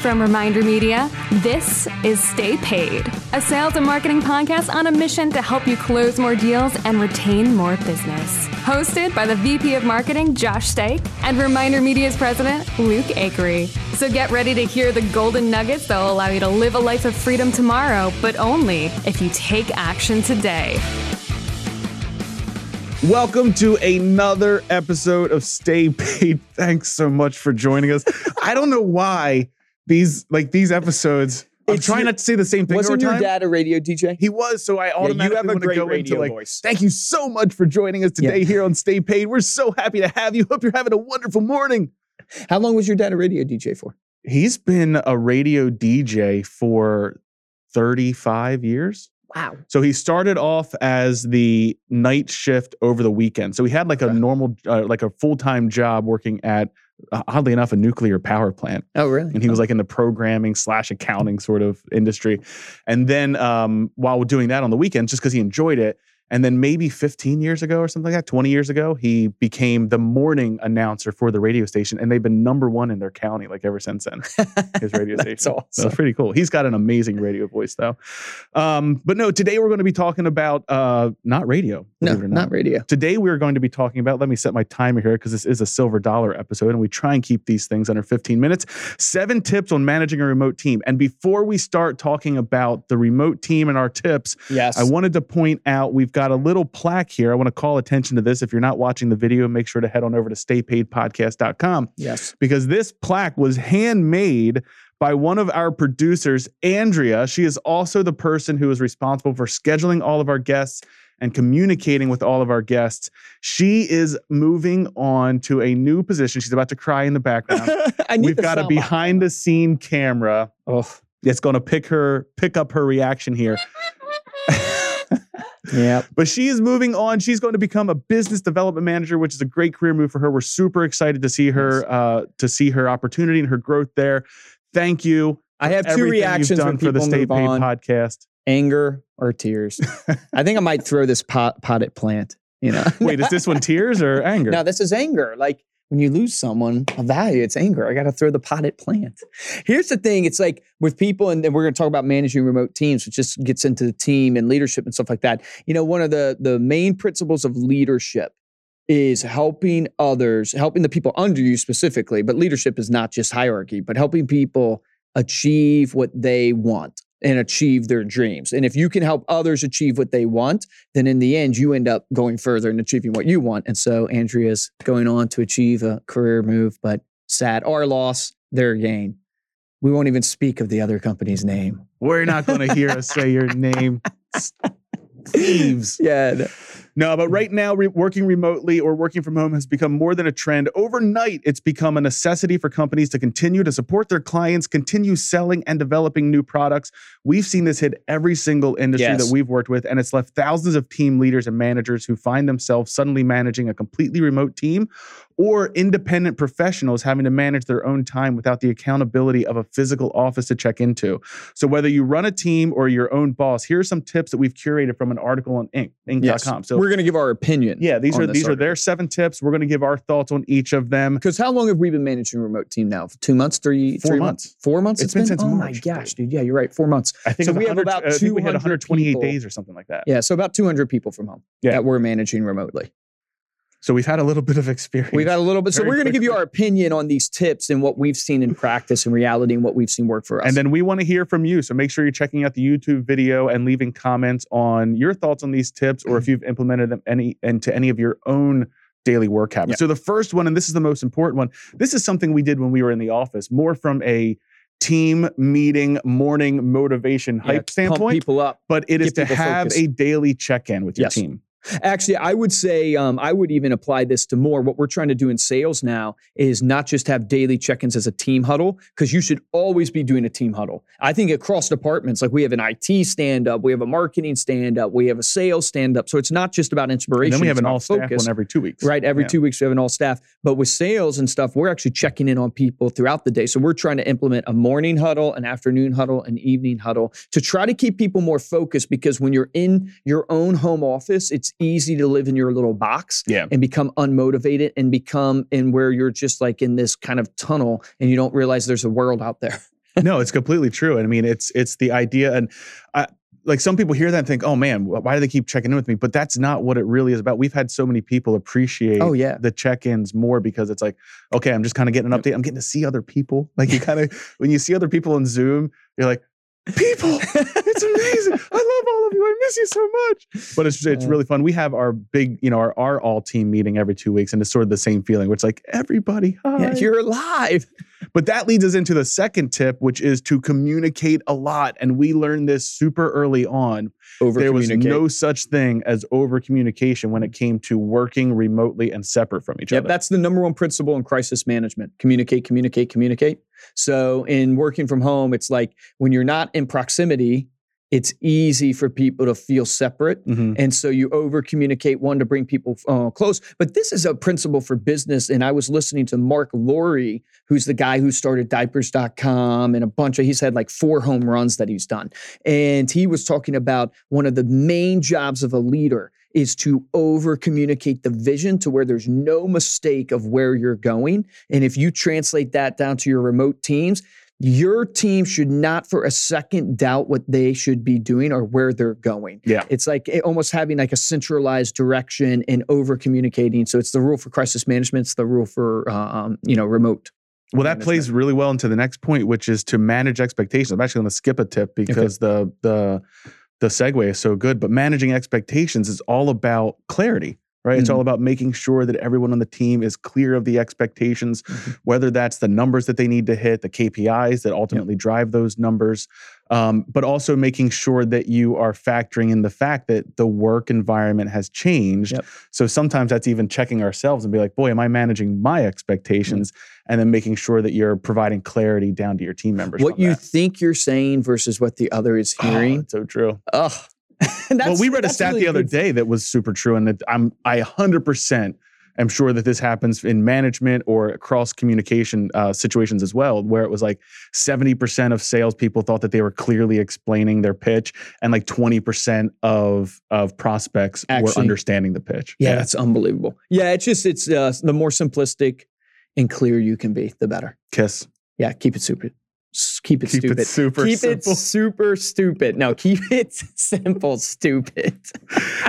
From Reminder Media, this is Stay Paid, a sales and marketing podcast on a mission to help you close more deals and retain more business. Hosted by the VP of Marketing, Josh Stike, and Reminder Media's president, Luke Acree. So get ready to hear the golden nuggets that will allow you to live a life of freedom tomorrow, but only if you take action today. Welcome to another episode of Stay Paid. Thanks so much for joining us. I don't know why these like these episodes. I'm It's trying your- not to say the same thing. Wasn't your time. dad a radio DJ? He was, so I you automatically have a want to great go radio into like. voice. Thank you so much for joining us today Yeah. here on Stay Paid. We're so happy to have you. Hope you're having a wonderful morning. How long was your dad a radio DJ for? He's been a radio DJ for 35 years. Wow. So he started off as the night shift over the weekend. So he had like a Okay. normal, uh, like a full time job working at, oddly enough, a nuclear power plant. Oh, really? And he was like in the programming slash accounting sort of industry. And then um, while doing that on the weekends, just because he enjoyed it, and then maybe 15 years ago or something like that, 20 years ago, he became the morning announcer for the radio station. And they've been number one in their county like ever since then. His radio That's station. So awesome. it's pretty cool. He's got an amazing radio voice, though. Um, but no, today we're going to be talking about uh, not radio. no, or not radio. Today we're going to be talking about. Let me set my timer here because this is a silver dollar episode, and we try and keep these things under 15 minutes. Seven tips on managing a remote team. And before we start talking about the remote team and our tips, Yes. I wanted to point out we've got a little plaque here. I want to call attention to this. If you're not watching the video, make sure to head on over to staypaidpodcast.com yes. because this plaque was handmade by one of our producers, Andrea. She is also the person who is responsible for scheduling all of our guests and communicating with all of our guests. She is moving on to a new position. She's about to cry in the background. We've got a behind the scene camera Oh, that's going to pick her pick up her reaction here. Yeah. But she is moving on. She's going to become a business development manager, which is a great career move for her. We're super excited to see her uh, to see her opportunity and her growth there. Thank you. I have two reactions done for the Stay Paid on: podcast. anger or tears. I think I might throw this pot potted plant. You know. Wait, is this one tears or anger? No, this is anger. Like when you lose someone of value, it's anger. I got to throw the potted plant. Here's the thing it's like with people, and then we're going to talk about managing remote teams, which just gets into the team and leadership and stuff like that. You know, one of the, the main principles of leadership is helping others, helping the people under you specifically, but leadership is not just hierarchy, but helping people achieve what they want and achieve their dreams. And if you can help others achieve what they want, then in the end, you end up going further and achieving what you want. And so Andrea's going on to achieve a career move, but sad. Our loss, their gain. We won't even speak of the other company's name. We're not going to hear us say your name. Thieves. Yeah. no. No, but mm. right now, re- working remotely or working from home has become more than a trend. Overnight, it's become a necessity for companies to continue to support their clients, continue selling and developing new products. We've seen this hit every single industry Yes. that we've worked with, and it's left thousands of team leaders and managers who find themselves suddenly managing a completely remote team or independent professionals having to manage their own time without the accountability of a physical office to check into. So, whether you run a team or your own boss, here are some tips that we've curated from an article on Inc. Yes. Inc.com. So, We're going to give our opinion. yeah, these are these are their seven tips. We're going to give our thoughts on each of them. Because how long have we been managing a remote team now? Two months, three, Four three months. Four months. It's been since oh March, my gosh, dude. Yeah, you're right. Four months. I think So we have about two. we had 128 people. days or something like that. Yeah, so about 200 people from home Yeah. that we're managing remotely. So we've had a little bit of experience. We've had a little bit. So we're going to give you our opinion on these tips and what we've seen in practice and reality and what we've seen work for us. and then we want to hear from you. So make sure you're checking out the YouTube video and leaving comments on your thoughts on these tips or if mm-hmm. you've implemented them any into any of your own daily work habits. Yeah. So the first one, and this is the most important one, this is something we did when we were in the office, more from a team meeting morning motivation Yeah, hype pump standpoint. people up. but it is to have focused. a daily check-in with your Yes. team. Actually, I would say um, I would even apply this to more. What we're trying to do in sales now is not just have daily check-ins as a team huddle, because you should always be doing a team huddle. I think across departments, like we have an IT stand-up, we have a marketing stand-up, we have a sales stand-up. So it's not just about And inspiration. then we have an all staff one every two weeks. Right. Every Yeah. two weeks, we have an all staff. But with sales and stuff, we're actually checking in on people throughout the day. So we're trying to implement a morning huddle, an afternoon huddle, an evening huddle to try to keep people more focused because when you're in your own home office, it's easy to live in your little box Yeah. and become unmotivated and become in where you're just like in this kind of tunnel and you don't realize there's a world out there. no, it's completely true. And I mean, it's it's the idea, and I, like some people hear that and think, "Oh man, why do they keep checking in with me?" But that's not what it really is about. We've had so many people appreciate Oh, yeah. the check-ins more because it's like, okay, I'm just kind of getting an update. I'm getting to see other people. Like you kind of when you see other people in Zoom, you're like, people, it's amazing. I love you. I miss you so much. But it's it's really fun. We have our big, you know, our, our all team meeting every two weeks, and it's sort of the same feeling, where it's like everybody, hi. Yeah, you're alive. But that leads us into the second tip, which is to communicate a lot. And we learned this super early on. Over There was no such thing as over communication when it came to working remotely and separate from each Yep, other. that's the number one principle in crisis management. Communicate, communicate, communicate. So in working from home, it's like when you're not in proximity, it's easy for people to feel separate. Mhm. And so you over communicate one to bring people uh, close. But this is a principle for business. And I was listening to Marc Lore, who's the guy who started diapers.com and a bunch of, he's had like four home runs that he's done. And he was talking about one of the main jobs of a leader is to over communicate the vision to where there's no mistake of where you're going. And if you translate that down to your remote teams, your team should not for a second doubt what they should be doing or where they're going. Yeah. It's like eh, almost having like a centralized direction and over communicating. So it's the rule for crisis management. It's the rule for, uh, um, you know, remote. Well, that plays really well into the next point, which is to manage expectations. I'm actually going to skip a tip because the the the segue is so good. But managing expectations is all about clarity, right? It's Mhm. all about making sure that everyone on the team is clear of the expectations, Mhm. whether that's the numbers that they need to hit, the KPIs that ultimately drive those numbers, um, but also making sure that you are factoring in the fact that the work environment has changed. Yep. So sometimes that's even checking ourselves and be like, boy, am I managing my expectations? And then making sure that you're providing clarity down to your team members. What you that. think you're saying versus what the other is Oh, hearing. it's so true. Ugh. well, we read a stat the other day that was super true, and it, I'm I 100% am sure that this happens in management or cross communication uh, situations as well, where it was like 70% of salespeople thought that they were clearly explaining their pitch, and like 20% of of prospects were understanding the pitch. Yeah, that's unbelievable. Yeah, it's just it's uh, the more simplistic and clear you can be, the better. kiss. Yeah, keep it stupid. Keep it Keep stupid. it super keep simple. it super stupid. No, keep it simple, stupid.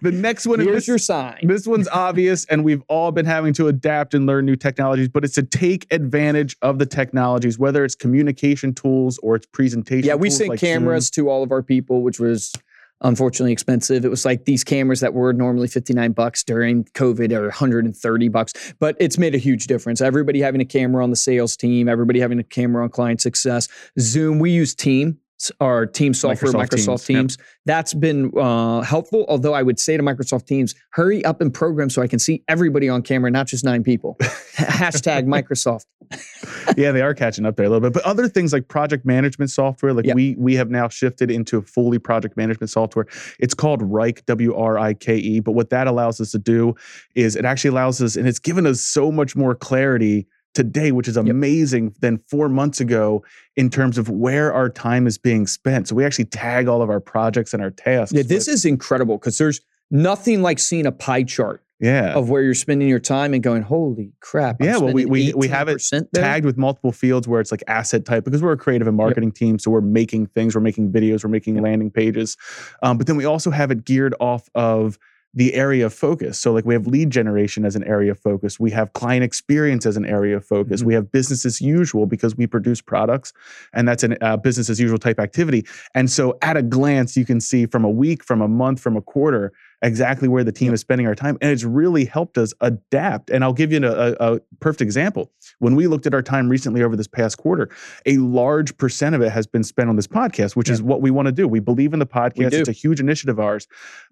The next one, Here's this- your sign. This one's obvious, and we've all been having to adapt and learn new technologies, but it's to take advantage of the technologies, whether it's communication tools or it's presentation Yeah, we tools sent like Zoom. cameras to all of our people, which was unfortunately expensive. It was like these cameras that were normally 59 bucks during COVID are 130 bucks, but it's made a huge difference. Everybody having a camera on the sales team, everybody having a camera on client success. Zoom, we use Team, our team software, Microsoft Microsoft, Teams, Teams. yep. That's been uh, helpful. Although I would say to Microsoft Teams, hurry up and program so I can see everybody on camera, not just nine people. Hashtag Microsoft. yeah, they are catching up there a little bit. But other things like project management software, like Yeah. we we have now shifted into fully project management software. It's called Wrike, W R I K E. But what that allows us to do is it actually allows us, and it's given us so much more clarity today, which is amazing than four months ago in terms of where our time is being spent. So we actually tag all of our projects and our tasks. Yeah, this with- is incredible because there's nothing like seeing a pie chart yeah. of where you're spending your time and going, holy crap. I'm Yeah, well, we- we- we have it there. tagged with multiple fields where it's like asset type because we're a creative and marketing team. So we're making things, we're making videos, we're making Yep. landing pages. Um, but then we also have it geared off of the area of focus. So like we have lead generation as an area of focus. We have client experience as an area of focus. Mhm. We have business as usual because we produce products and that's a uh, business as usual type activity. And so at a glance, you can see from a week, from a month, from a quarter, exactly where the team Yep. is spending our time. And it's really helped us adapt. And I'll give you a, a, a perfect example. When we looked at our time recently over this past quarter, a large percent of it has been spent on this podcast, which is what we want to do. We believe in the podcast. It's a huge initiative of ours,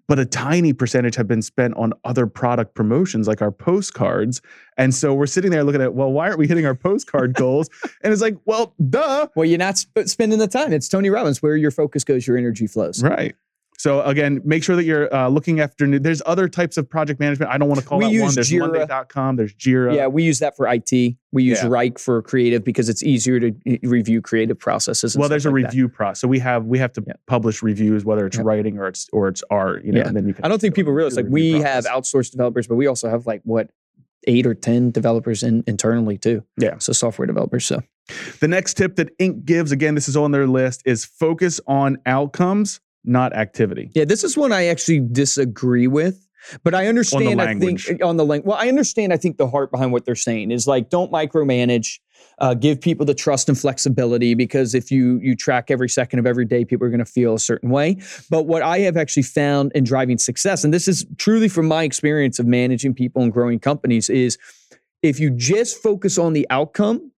but a tiny percentage have been spent on other product promotions like our postcards. And so we're sitting there looking at, well, why aren't we hitting our postcard goals? And it's like, well, duh. Well, you're not sp- spending the time. It's Tony Robbins. Where your focus goes, your energy flows. Right. So again, make sure that you're uh, looking after new. There's other types of project management. I don't want to call We one. use There's Jira. Monday.com. There's Jira. Yeah, we use that for IT. We use Yeah. Wrike for creative because it's easier to review creative processes. and Well, there's a like that. review process. So we have we have to Yeah. publish reviews, whether it's Yep. writing or it's or it's art. You know, Yeah. and then you can. I don't think people realize like we have outsourced developers, but we also have like what eight or ten developers in, internally too. Yeah. So software developers. So The next tip that Inc. gives, again, this is on their list, is focus on outcomes, not activity. Yeah, this is one I actually disagree with. But I understand. I language. think on the link. Well, I understand. I think the heart behind what they're saying is like, don't micromanage. Uh, give people the trust and flexibility because if you you track every second of every day, people are going to feel a certain way. But what I have actually found in driving success, and this is truly from my experience of managing people and growing companies, is if you just focus on the outcome,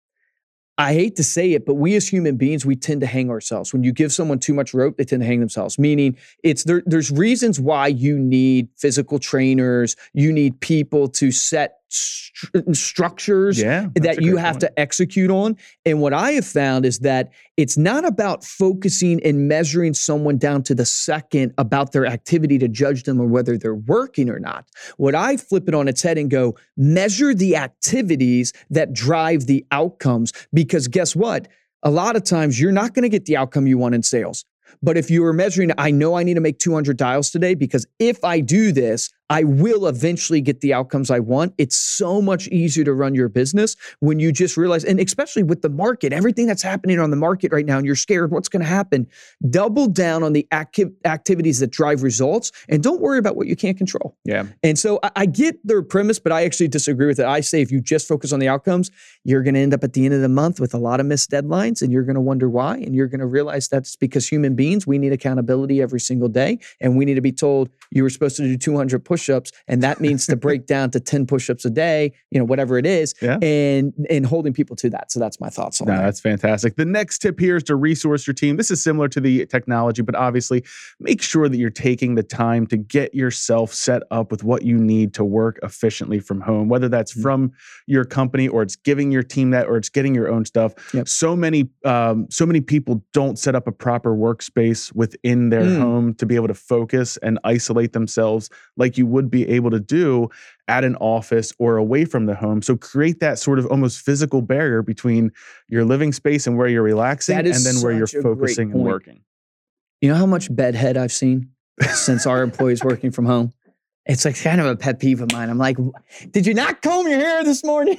I hate to say it, but we as human beings, we tend to hang ourselves. When you give someone too much rope, they tend to hang themselves. Meaning, it's there, there's reasons why you need physical trainers, you need people to set st- structures Yeah. that you have point. to execute on. And what I have found is that it's not about focusing and measuring someone down to the second about their activity to judge them or whether they're working or not. What I flip it on its head and go, measure the activities that drive the outcomes. Because guess what? A lot of times you're not going to get the outcome you want in sales. But if you were measuring, I know I need to make 200 dials today because if I do this, I will eventually get the outcomes I want. It's so much easier to run your business when you just realize, and especially with the market, everything that's happening on the market right now, and you're scared what's going to happen. Double down on the acti- activities that drive results and don't worry about what you can't control. Yeah. And so I, I get their premise, but I actually disagree with it. I say if you just focus on the outcomes, you're going to end up at the end of the month with a lot of missed deadlines and you're going to wonder why. And you're going to realize that's because human beings, we need accountability every single day. And we need to be told you were supposed to do 200 push ups. And that means to break down to 10 push ups a day, you know, whatever it is. Yeah. And, and holding people to that. So that's my thoughts on No, that. that's fantastic. The next tip here is to resource your team. This is similar to the technology, but obviously make sure that you're taking the time to get yourself set up with what you need to work efficiently from home, whether that's Mhm. from your company or it's giving your team that or it's getting your own stuff. Yep. So many um, so many people don't set up a proper workspace within their Mm. home to be able to focus and isolate themselves like you would be able to do at an office or away from the home. So create that sort of almost physical barrier between your living space and where you're relaxing and then where you're such a great focusing and working. You know how much bedhead I've seen since our employees working from home? It's like kind of a pet peeve of mine. I'm like, did you not comb your hair this morning?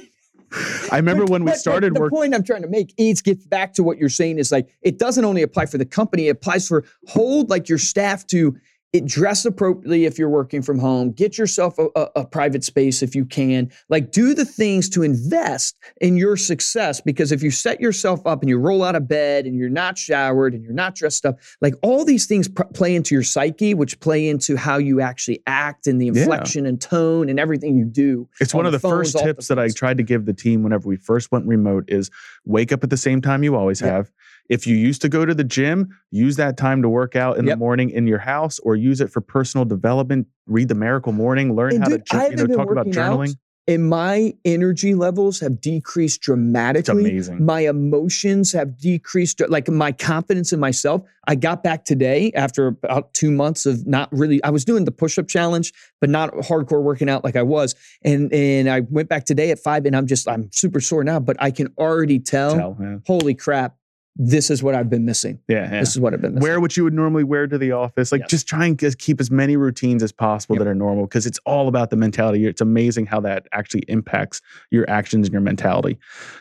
I remember when we started the working. point I'm trying to make is get back to what you're saying is like it doesn't only apply for the company, it applies for hold like your staff to dress appropriately if you're working from home. Get yourself a, a, a private space if you can. Like do the things to invest in your success because if you set yourself up and you roll out of bed and you're not showered and you're not dressed up, like all these things pr- play into your psyche, which play into how you actually act and the Yeah. inflection and tone and everything you do. It's on one of the the phones, first off the tips that I tried to give the team whenever we first went remote is wake up at the same time you always Yep. have. If you used to go to the gym, use that time to work out in Yep. the morning in your house or use it for personal development. Read the Miracle Morning, learn And how dude, to you know, talk about working out journaling. and my energy levels have decreased It's dramatically. amazing. My emotions have decreased, like my confidence in myself. I got back today after about two months of not really. I was doing the push-up challenge, but not hardcore working out like I was. And and I went back today at five, and I'm just I'm super sore now, but I can already tell. Tell, yeah. Holy crap! This is what I've been missing. Yeah, yeah. This is what I've been missing. wear what you would normally wear to the office. Like Yep. just try and just keep as many routines as possible Yep. that are normal because it's all about the mentality. It's amazing how that actually impacts your actions and your mentality.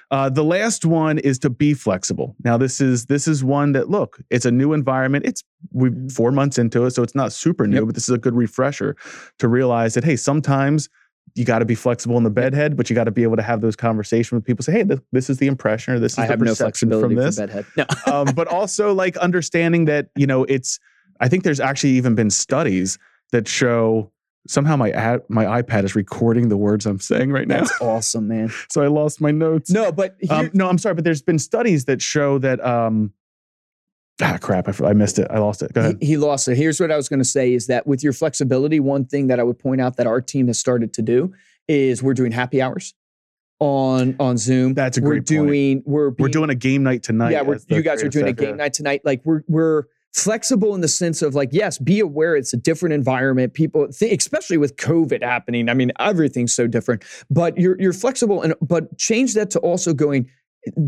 Uh, the last one is to be flexible. Now this is this is one that look, it's a new environment. It's we four months into it, so it's not super new, Yep. but this is a good refresher to realize that hey, sometimes you got to be flexible in the bedhead, but you got to be able to have those conversations with people. Say, hey, this, this is the impression, or this is I the have no perception flexibility from this bedhead. No. um, but also like understanding that you know it's i think there's actually even been studies that show somehow my ad, my ipad is recording the words i'm saying right now That's awesome, man. so i lost my notes No, but here, um, no i'm sorry but there's been studies that show that um ah crap I missed it i lost it go ahead He, he lost it. Here's what I was going to say is that with your flexibility, one thing that I would point out that our team has started to do is we're doing happy hours on on Zoom. That's a we're great point. doing we're we're doing a game night tonight yeah we're, you guys are doing a staff, yeah. game night tonight. Like we're we're flexible in the sense of like yes, be aware it's a different environment. People, th- especially with COVID happening. I mean everything's so different. But you're you're flexible and but change that to also going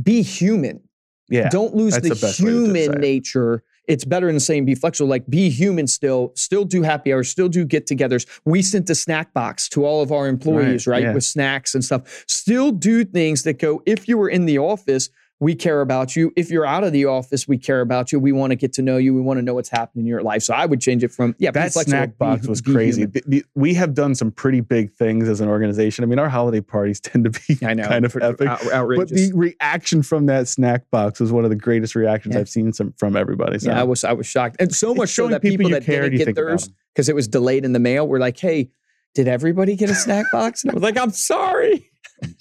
be human yeah don't lose the, the best way to say human it. nature. It's better than saying be flexible. Like be human still, still do happy hours, still do get-togethers. We sent the snack box to all of our employees, Right, right, yeah. with snacks and stuff. Still do things that go. If you were in the office, we care about you. If you're out of the office, we care about you. We want to get to know you. We want to know what's happening in your life. So I would change it from yeah. be That snack be- box was be crazy. human. B- b- We have done some pretty big things as an organization. I mean, our holiday parties tend to be I know, kind of epic. out- But the reaction from that snack box was one of the greatest reactions Yeah. I've seen some, from everybody. So yeah, I was I was shocked, and so much so that people people, that cared, didn't get theirs because it was delayed in the mail were like, "Hey, did everybody get a snack box?" And I was like, "I'm sorry."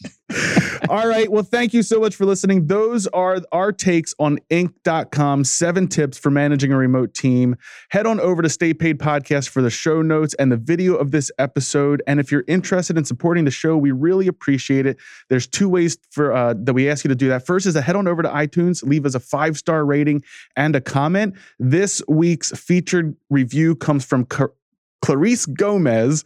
All right. Well, thank you so much for listening. Those are our takes on Inc.com seven tips for managing a remote team. Head on over to Stay Paid Podcast for the show notes and the video of this episode. And if you're interested in supporting the show, we really appreciate it. There's two ways for uh, that we ask you to do that. First is to head on over to iTunes, leave us a five star rating and a comment. This week's featured review comes from Car- Clarice Gomez.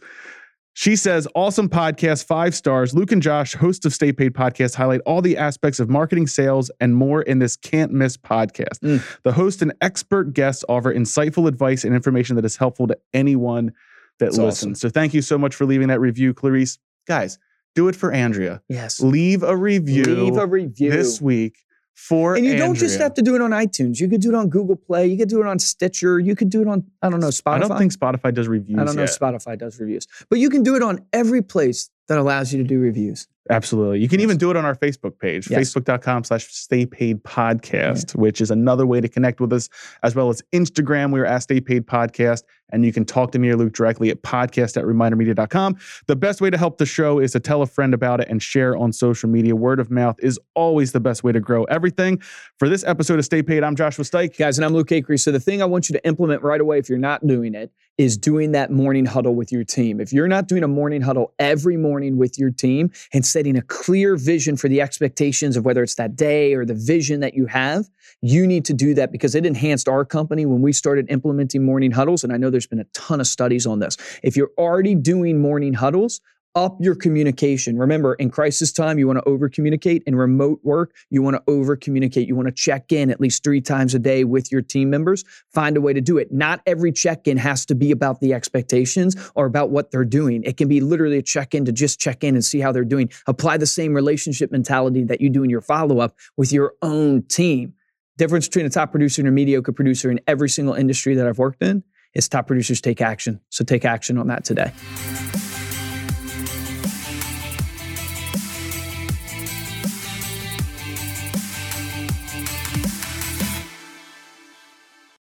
She says, awesome podcast, five stars. Luke and Josh, hosts of Stay Paid Podcast, highlight all the aspects of marketing, sales, and more in this can't miss podcast. Mm. The host and expert guests offer insightful advice and information that is helpful to anyone that That's listens. So thank you so much for leaving that review, Clarice. Guys, do it for Andrea. Yes, Leave a review leave a review this week for And you don't just have to do it on iTunes. You could do it on Google Play. You could do it on Stitcher. You could do it on I don't know Spotify. I don't think Spotify does reviews I don't know yet. if Spotify does reviews, but you can do it on every place that allows you to do reviews. Absolutely. You can even do it on our Facebook page, Yes. facebook.com slash stay paid podcast, which is another way to connect with us, as well as Instagram. We're at Stay Paid Podcast. And you can talk to me or Luke directly at podcast at remindermedia.com. The best way to help the show is to tell a friend about it and share on social media. Word of mouth is always the best way to grow everything. For this episode of Stay Paid, I'm Joshua Stike. Guys, and I'm Luke Acree. So the thing I want you to implement right away if you're not doing it is doing that morning huddle with your team. If you're not doing a morning huddle every morning with your team and setting a clear vision for the expectations of whether it's that day or the vision that you have, you need to do that because it enhanced our company when we started implementing morning huddles. And I know there's been a ton of studies on this. If you're already doing morning huddles, up your communication. Remember, in crisis time, you want to over communicate. In remote work, you want to over communicate. You want to check in at least three times a day with your team members. Find a way to do it. Not every check in has to be about the expectations or about what they're doing. It can be literally a check in to just check in and see how they're doing. Apply the same relationship mentality that you do in your follow up with your own team. Difference between a top producer and a mediocre producer in every single industry that I've worked in is top producers take action. So take action on that today.